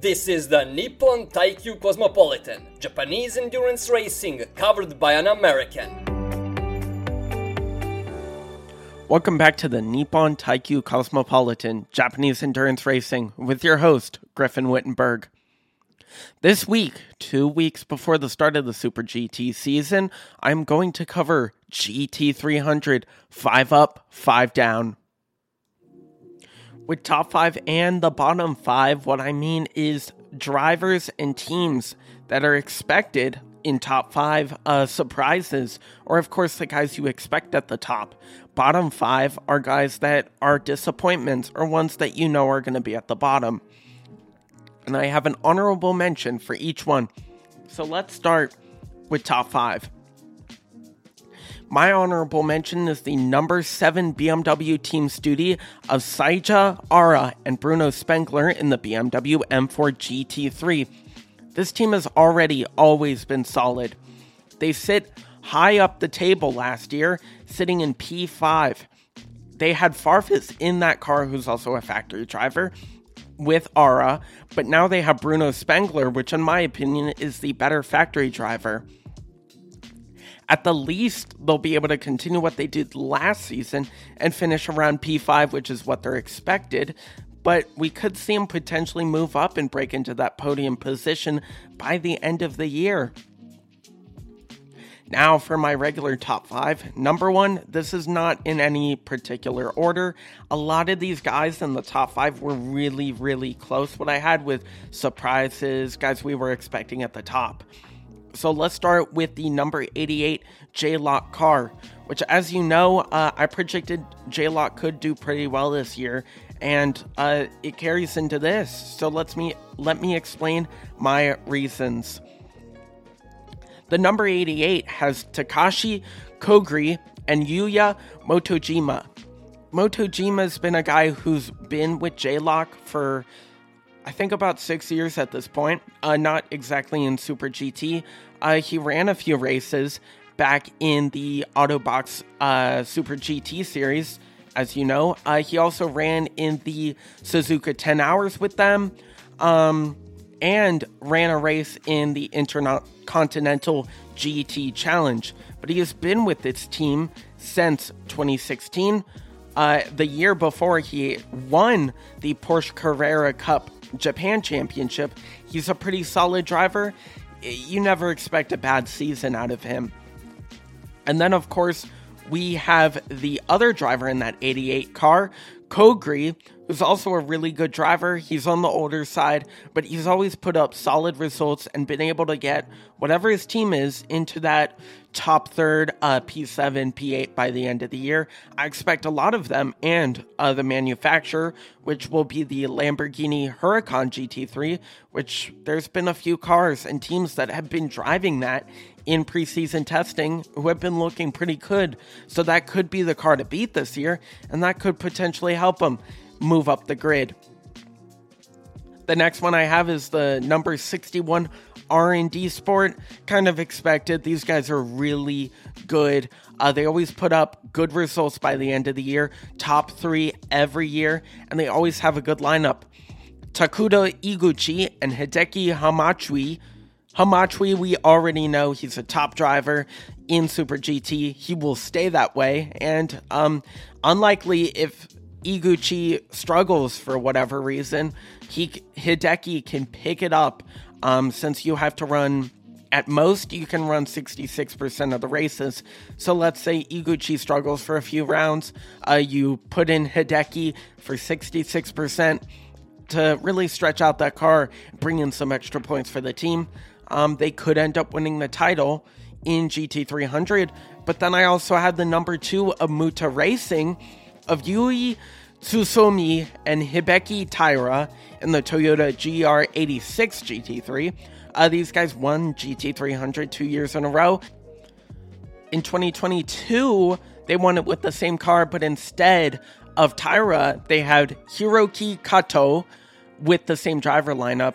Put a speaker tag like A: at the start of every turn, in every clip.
A: This is the Nippon Taikyu Cosmopolitan, Japanese endurance racing covered by an American.
B: Welcome back to the Nippon Taikyu Cosmopolitan, Japanese endurance racing with your host, Griffin Wittenberg. This week, two weeks before the start of the Super GT season, I'm going to cover GT300 5 up, 5 down. With top 5 and the bottom 5, what I mean is drivers and teams that are expected in top 5 uh, surprises, or of course the guys you expect at the top. Bottom 5 are guys that are disappointments or ones that you know are going to be at the bottom and I have an honorable mention for each one. So let's start with top five. My honorable mention is the number seven BMW team Studie of Seiji Ara and Bruno Spengler in the BMW M4 GT3. This team has already always been solid. They sit high up the table last year, sitting in P5. They had Farfus in that car, who's also a factory driver, with Ara, but now they have Bruno Spengler, which, in my opinion, is the better factory driver. At the least, they'll be able to continue what they did last season and finish around P5, which is what they're expected. But we could see them potentially move up and break into that podium position by the end of the year. Now, for my regular top five. Number one, this is not in any particular order. A lot of these guys in the top five were really, really close. What I had with surprises, guys we were expecting at the top. So let's start with the number 88 JLOC car, which, as you know, uh, I predicted JLOC could do pretty well this year, and uh, it carries into this. So let's me let me explain my reasons. The number 88 has Takashi Kogure and Yuya Motojima. Motojima's been a guy who's been with JLOC for I think about six years at this point. Uh, not exactly in Super GT. Uh, he ran a few races back in the Autobacs uh, Super GT series, as you know. Uh, he also ran in the Suzuka 10 Hours with them. Um, and ran a race in the Intercontinental GT Challenge. But he has been with this team since 2016. Uh, the year before he won the Porsche Carrera Cup Japan Championship, he's a pretty solid driver. You never expect a bad season out of him. And then, of course, we have the other driver in that 88 car, Kogure, who's also a really good driver. He's on the older side, but he's always put up solid results and been able to get whatever his team is into that top third, uh, P7, P8 by the end of the year. I expect a lot of them and uh, the manufacturer, which will be the Lamborghini Huracan GT3, which there's been a few cars and teams that have been driving that in preseason testing who have been looking pretty good. So that could be the car to beat this year, and that could potentially help them move up the grid. The next one I have is the number 61 R&D Sport. Kind of expected. These guys are really good. Uh, they always put up good results by the end of the year, top three every year, and they always have a good lineup. Takuto Iguchi and Hideki Hamachi Hamachi, we already know he's a top driver in Super GT. He will stay that way. And um, unlikely if Iguchi struggles for whatever reason, he Hideki can pick it up um, since you have to run at most you can run 66% of the races. So let's say Iguchi struggles for a few rounds, uh, you put in Hideki for 66% to really stretch out that car, bring in some extra points for the team um, they could end up winning the title in GT300. But then I also had the number two of Muta Racing of Yui Tsutsumi and Hibiki Taira in the Toyota GR86 GT3. Uh, these guys won GT300 two years in a row. In 2022, they won it with the same car, but instead of Taira, they had Hiroki Kato with the same driver lineup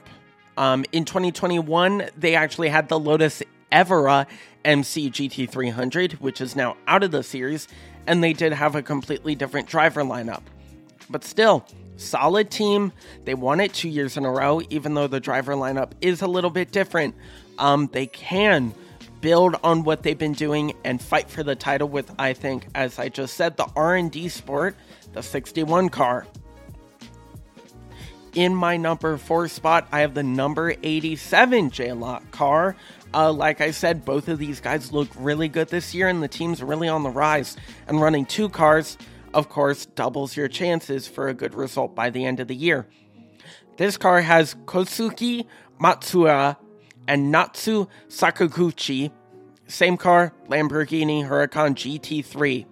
B: um, in 2021, they actually had the Lotus Evora MC GT300, which is now out of the series, and they did have a completely different driver lineup. But still, solid team. They won it two years in a row, even though the driver lineup is a little bit different. Um, they can build on what they've been doing and fight for the title with, I think, as I just said, the R&D Sport, the 61 car. In my number four spot, I have the number 87 JLOC car. Uh, like I said, both of these guys look really good this year, and the team's really on the rise. And running two cars, of course, doubles your chances for a good result by the end of the year. This car has Kosuke Matsuura and Natsu Sakaguchi. Same car, Lamborghini Huracan GT3.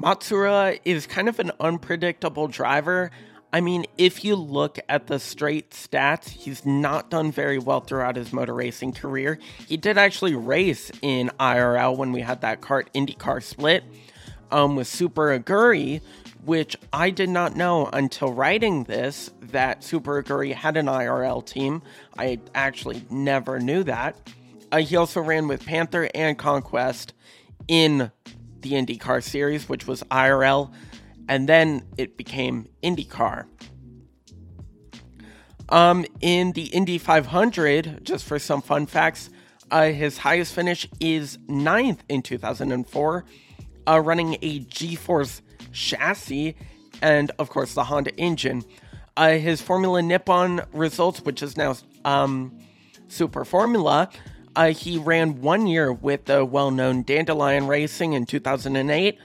B: Matsuura is kind of an unpredictable driver. I mean, if you look at the straight stats, he's not done very well throughout his motor racing career. He did actually race in IRL when we had that CART IndyCar split um, with Super Aguri, which I did not know until writing this that Super Aguri had an IRL team. I actually never knew that. Uh, he also ran with Panther and Conquest in the IndyCar series, which was IRL, and then it became IndyCar. Um, in the Indy 500, just for some fun facts, uh, his highest finish is ninth in 2004, uh, running a G Force chassis, and of course the Honda engine. Uh, his Formula Nippon results, which is now um, Super Formula, uh, he ran one year with the well known Dandelion Racing in 2008,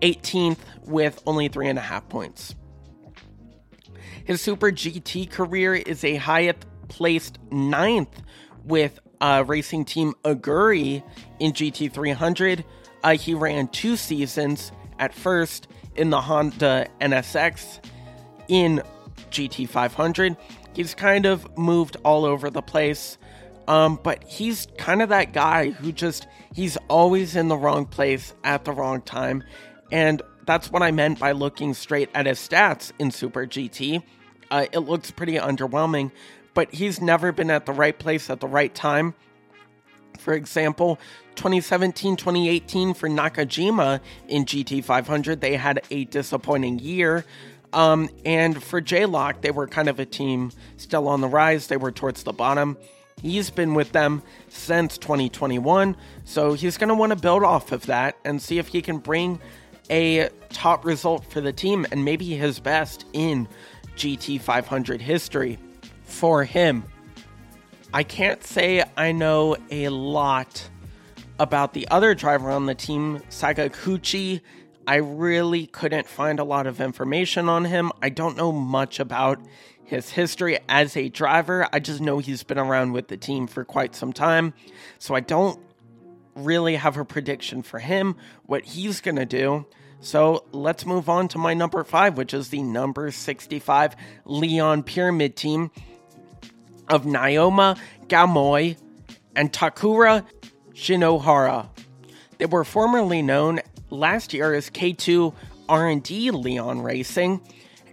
B: 18th with only three and a half points. His Super GT career is a highest placed ninth with uh, racing team Aguri in GT300. Uh, he ran two seasons at first in the Honda NSX in GT500. He's kind of moved all over the place, um, but he's kind of that guy who just, he's always in the wrong place at the wrong time. And that's what I meant by looking straight at his stats in Super GT. Uh, it looks pretty underwhelming, but he's never been at the right place at the right time. For example, 2017 2018 for Nakajima in GT500, they had a disappointing year. Um, and for JLOC, they were kind of a team still on the rise, they were towards the bottom. He's been with them since 2021, so he's going to want to build off of that and see if he can bring a top result for the team and maybe his best in GT500 history for him. I can't say I know a lot about the other driver on the team, Sakaguchi. I really couldn't find a lot of information on him. I don't know much about his history as a driver. I just know he's been around with the team for quite some time. So I don't really have a prediction for him, what he's going to do. So let's move on to my number five, which is the number 65 Leon Pyramid team of Naoya Gamou and Takuro Shinohara. They were formerly known last year as K2 R&D Leon Racing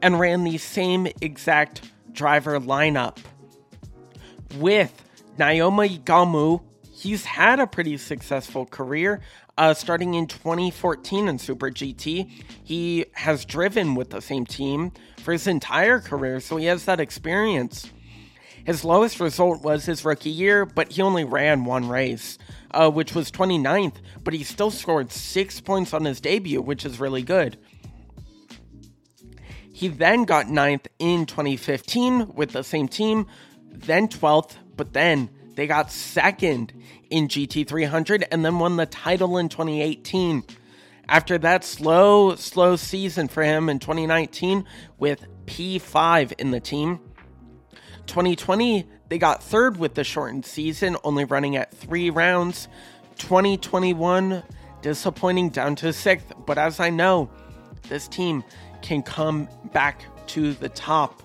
B: and ran the same exact driver lineup. With Naoma Gamu, he's had a pretty successful career. Uh, starting in 2014 in Super GT, he has driven with the same team for his entire career, so he has that experience. His lowest result was his rookie year, but he only ran one race, uh, which was 29th, but he still scored six points on his debut, which is really good. He then got ninth in 2015 with the same team, then 12th, but then they got second in GT300 and then won the title in 2018. After that slow, slow season for him in 2019 with P5 in the team, 2020, they got third with the shortened season, only running at three rounds. 2021, disappointing down to sixth. But as I know, this team can come back to the top.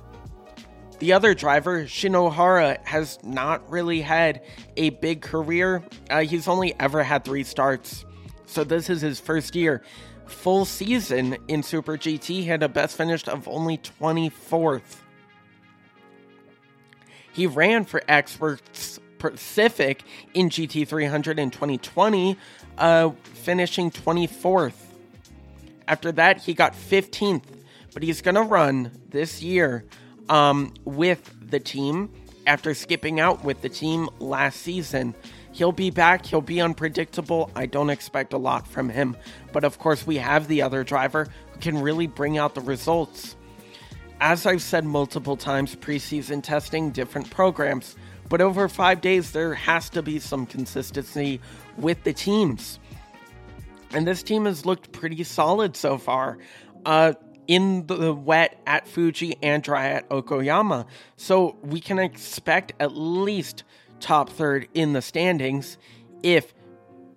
B: The other driver, Shinohara, has not really had a big career. Uh, he's only ever had three starts. So this is his first year. Full season in Super GT, he had a best finish of only 24th. He ran for Experts Pacific in GT300 in 2020, uh, finishing 24th. After that, he got 15th but he's going to run this year um, with the team after skipping out with the team last season. He'll be back. He'll be unpredictable. I don't expect a lot from him. But of course, we have the other driver who can really bring out the results. As I've said multiple times, preseason testing, different programs. But over five days, there has to be some consistency with the teams. And this team has looked pretty solid so far. Uh, in the wet at Fuji and dry at Okayama. So we can expect at least top third in the standings if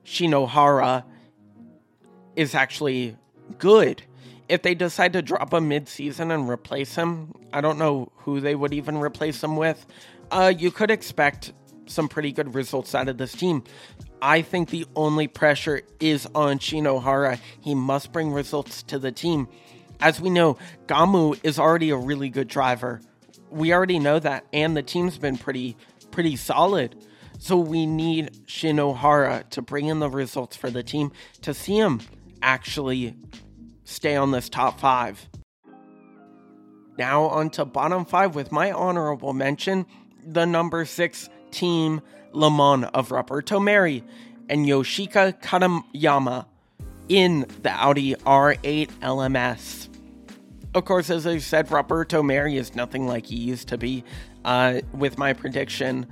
B: Shinohara is actually good. If they decide to drop him mid-season and replace him, I don't know who they would even replace him with. Uh, you could expect some pretty good results out of this team. I think the only pressure is on Shinohara. He must bring results to the team. As we know, Gamu is already a really good driver. We already know that, and the team's been pretty pretty solid. So we need Shinohara to bring in the results for the team to see him actually stay on this top five. Now on to bottom five with my honorable mention, the number six team Le Mans of Roberto Merhi and Yoshiaki Katayama in the Audi R8 LMS. Of course, as I said, Roberto Merhi is nothing like he used to be. Uh, with my prediction,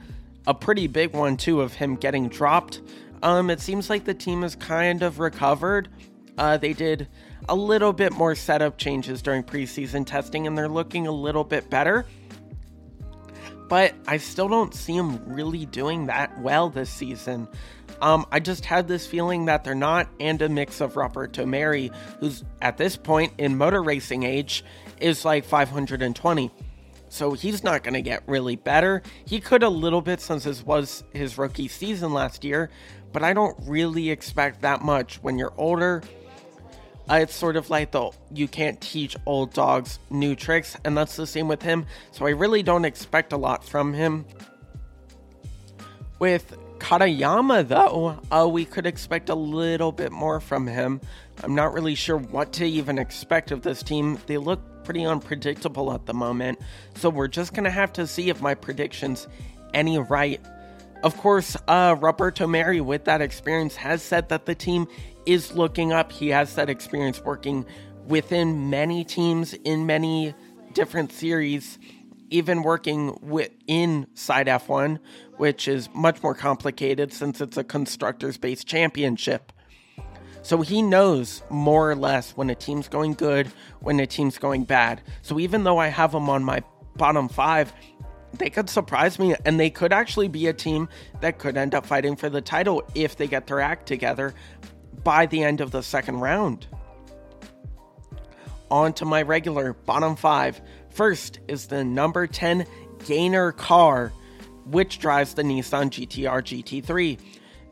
B: a pretty big one too of him getting dropped. Um, it seems like the team has kind of recovered. Uh, they did a little bit more setup changes during preseason testing, and they're looking a little bit better. But I still don't see them really doing that well this season. Um, I just had this feeling that they're not, and a mix of Roberto Merhi, who's at this point in motor racing age is like 520. So he's not going to get really better. He could a little bit since this was his rookie season last year, but I don't really expect that much when you're older. Uh, it's sort of like the you can't teach old dogs new tricks, and that's the same with him. So I really don't expect a lot from him. With Katayama, though, uh, we could expect a little bit more from him. I'm not really sure what to even expect of this team. They look pretty unpredictable at the moment, so we're just gonna have to see if my predictions any right. Of course, uh, Roberto Merhi, with that experience, has said that the team is looking up. He has that experience working within many teams in many different series, even working with inside F1, which is much more complicated since it's a constructors based championship. So he knows more or less when a team's going good, when a team's going bad. So even though I have him on my bottom five, they could surprise me and they could actually be a team that could end up fighting for the title if they get their act together by the end of the second round. On to my regular bottom five. First is the number 10 Gainer car, which drives the Nissan GTR GT3.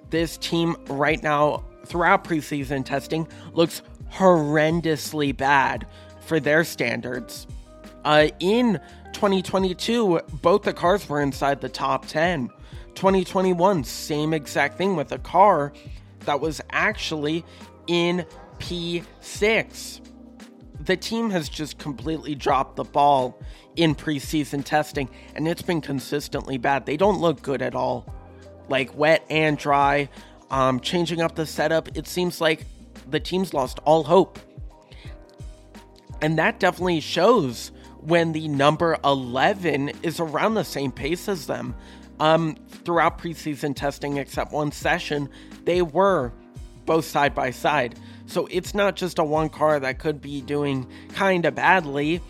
B: This team right now, throughout preseason testing, looks horrendously bad for their standards. Uh, in 2022, both the cars were inside the top 10. 2021, same exact thing with a car that was actually in P6. The team has just completely dropped the ball in preseason testing, and it's been consistently bad. They don't look good at all. Like wet and dry, um, changing up the setup, it seems like the team's lost all hope. And that definitely shows when the number 11 is around the same pace as them. Um, throughout preseason testing, except one session, they were both side by side. So it's not just a one car that could be doing kind of badly,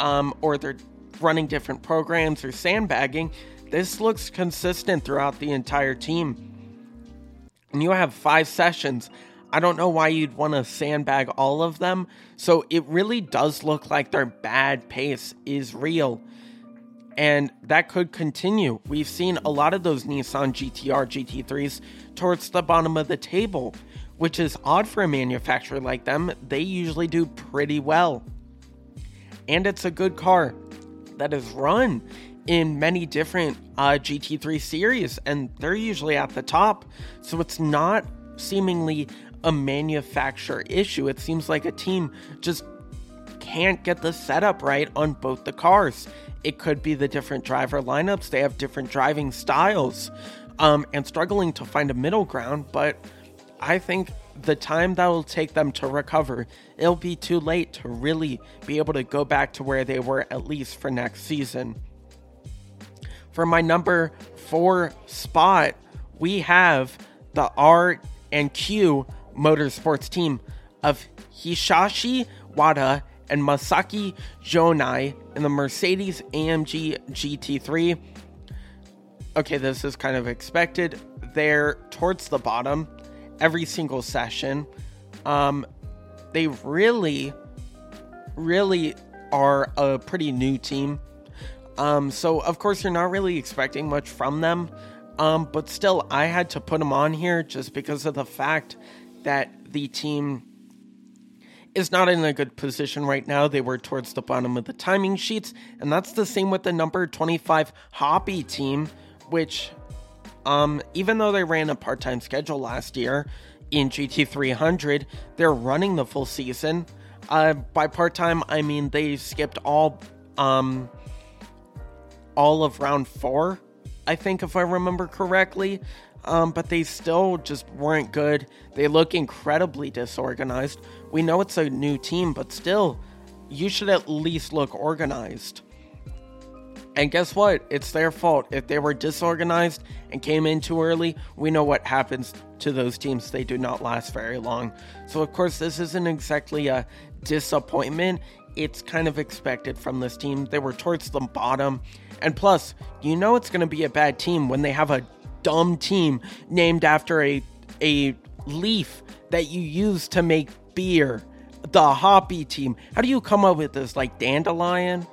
B: um, or they're running different programs or sandbagging. This looks consistent throughout the entire team. And you have five sessions. I don't know why you'd want to sandbag all of them. So it really does look like their bad pace is real. And that could continue. We've seen a lot of those Nissan GTR GT3s towards the bottom of the table, which is odd for a manufacturer like them. They usually do pretty well. And it's a good car that is run in many different uh, GT3 series, and they're usually at the top. So it's not seemingly a manufacturer issue. It seems like a team just can't get the setup right on both the cars. It could be the different driver lineups, they have different driving styles, um, and struggling to find a middle ground. But I think the time that will take them to recover, it'll be too late to really be able to go back to where they were at least for next season. For my number four spot, we have the R and Q Motorsports team of Hisashi Wada and Masaki Jonai in the Mercedes AMG GT3. Okay, this is kind of expected. They're towards the bottom every single session. Um, they really, really are a pretty new team. Um, so, of course, you're not really expecting much from them. Um, but still, I had to put them on here just because of the fact that the team is not in a good position right now. They were towards the bottom of the timing sheets, and that's the same with the number 25 Hoppy team, which, um, even though they ran a part time schedule last year in GT300, they're running the full season. Uh, by part time, I mean they skipped all, um, all of round four, I think, if I remember correctly um, but they still just weren't good. They look incredibly disorganized. We know it's a new team, but still, you should at least look organized. And guess what? It's their fault. If they were disorganized and came in too early, we know what happens to those teams. They do not last very long. So, of course, this isn't exactly a disappointment. It's kind of expected from this team. They were towards the bottom. And plus, you know it's going to be a bad team when they have a dumb team named after a a leaf that you use to make beer. The Hoppy team. How do you come up with this? Like dandelion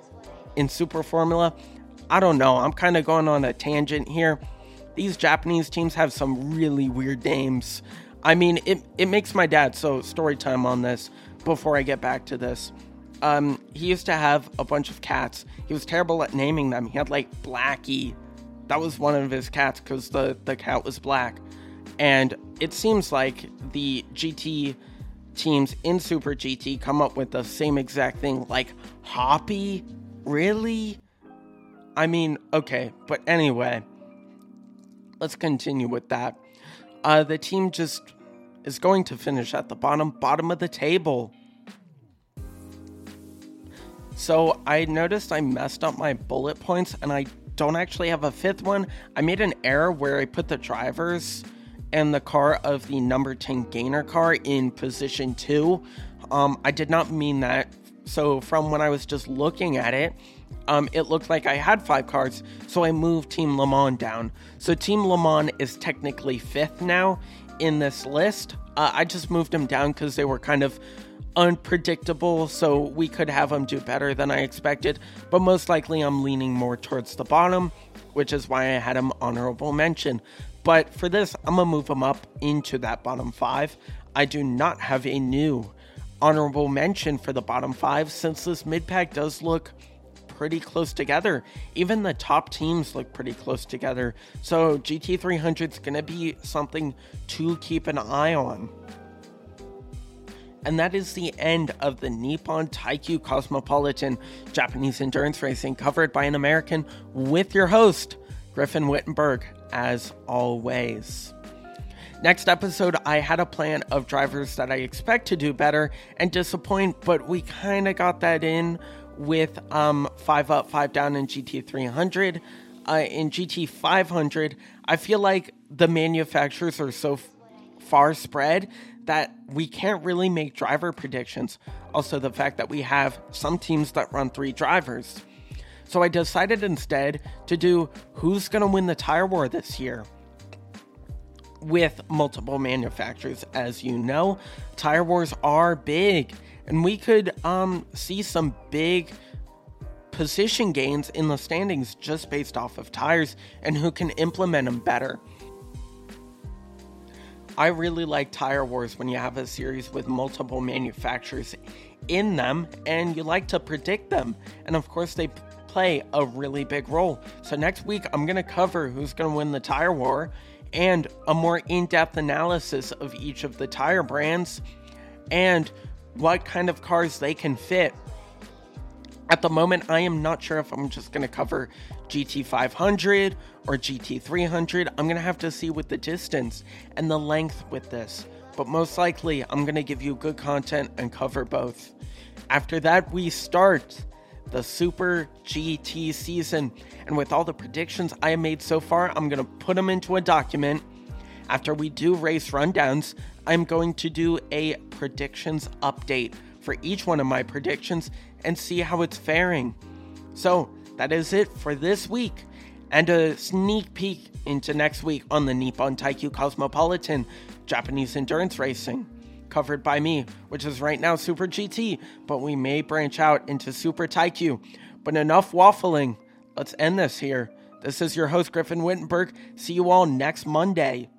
B: in Super Formula? I don't know. I'm kind of going on a tangent here. These Japanese teams have some really weird names. I mean, it, it makes my dad, so story time on this before I get back to this. Um, he used to have a bunch of cats. He was terrible at naming them. He had like Blackie that was one of his cats because the, the cat was black. And it seems like the GT teams in Super GT come up with the same exact thing. Like, Hoppy? Really? I mean, okay, but anyway, let's continue with that. Uh, the team just is going to finish at the bottom bottom of the table. So I noticed I messed up my bullet points and I don't actually have a fifth one. I made an error where I put the drivers and the car of the number 10 gainer car in position 2. Um, I did not mean that. So, from when I was just looking at it, um, it looked like I had five cars, so I moved Team Le Mans down. So, Team Le Mans is technically fifth now in this list. Uh, I just moved them down because they were kind of unpredictable, so we could have them do better than I expected, but most likely I'm leaning more towards the bottom, which is why I had them honorable mention. But for this, I'm gonna move them up into that bottom five. I do not have a new honorable mention for the bottom five since this mid pack does look pretty close together. Even the top teams look pretty close together. So GT300 is to be something to keep an eye on. And that is the end of the Nippon Taikyu Cosmopolitan Japanese Endurance Racing covered by an American with your host, Griffin Wittenberg, as always. Next episode, I had a plan of drivers that I expect to do better and disappoint, but we kind of got that in with um, 5 up, 5 down in GT300. Uh, in GT500, I feel like the manufacturers are so far spread that we can't really make driver predictions. Also, the fact that we have some teams that run three drivers. So I decided instead to do who's going to win the tire war this year with multiple manufacturers. As you know, tire wars are big, and we could um, see some big position gains in the standings just based off of tires and who can implement them better. I really like Tire Wars when you have a series with multiple manufacturers in them and you like to predict them. And of course, they play a really big role. So, next week, I'm going to cover who's going to win the Tire War and a more in depth analysis of each of the tire brands and what kind of cars they can fit At the moment, I am not sure if I'm just going to cover GT500 or GT300. I'm going to have to see with the distance and the length with this. But most likely, I'm going to give you good content and cover both. After that, we start the Super GT season. And with all the predictions I have made so far, I'm going to put them into a document. After we do race rundowns, I'm going to do a predictions update for each one of my predictions and see how it's faring. So, that is it for this week. And a sneak peek into next week on the Nippon Taikyu Cosmopolitan Japanese Endurance Racing, covered by me, which is right now Super GT, but we may branch out into Super Taikyu. But enough waffling. Let's end this here. This is your host, Griffin Wittenberg. See you all next Monday.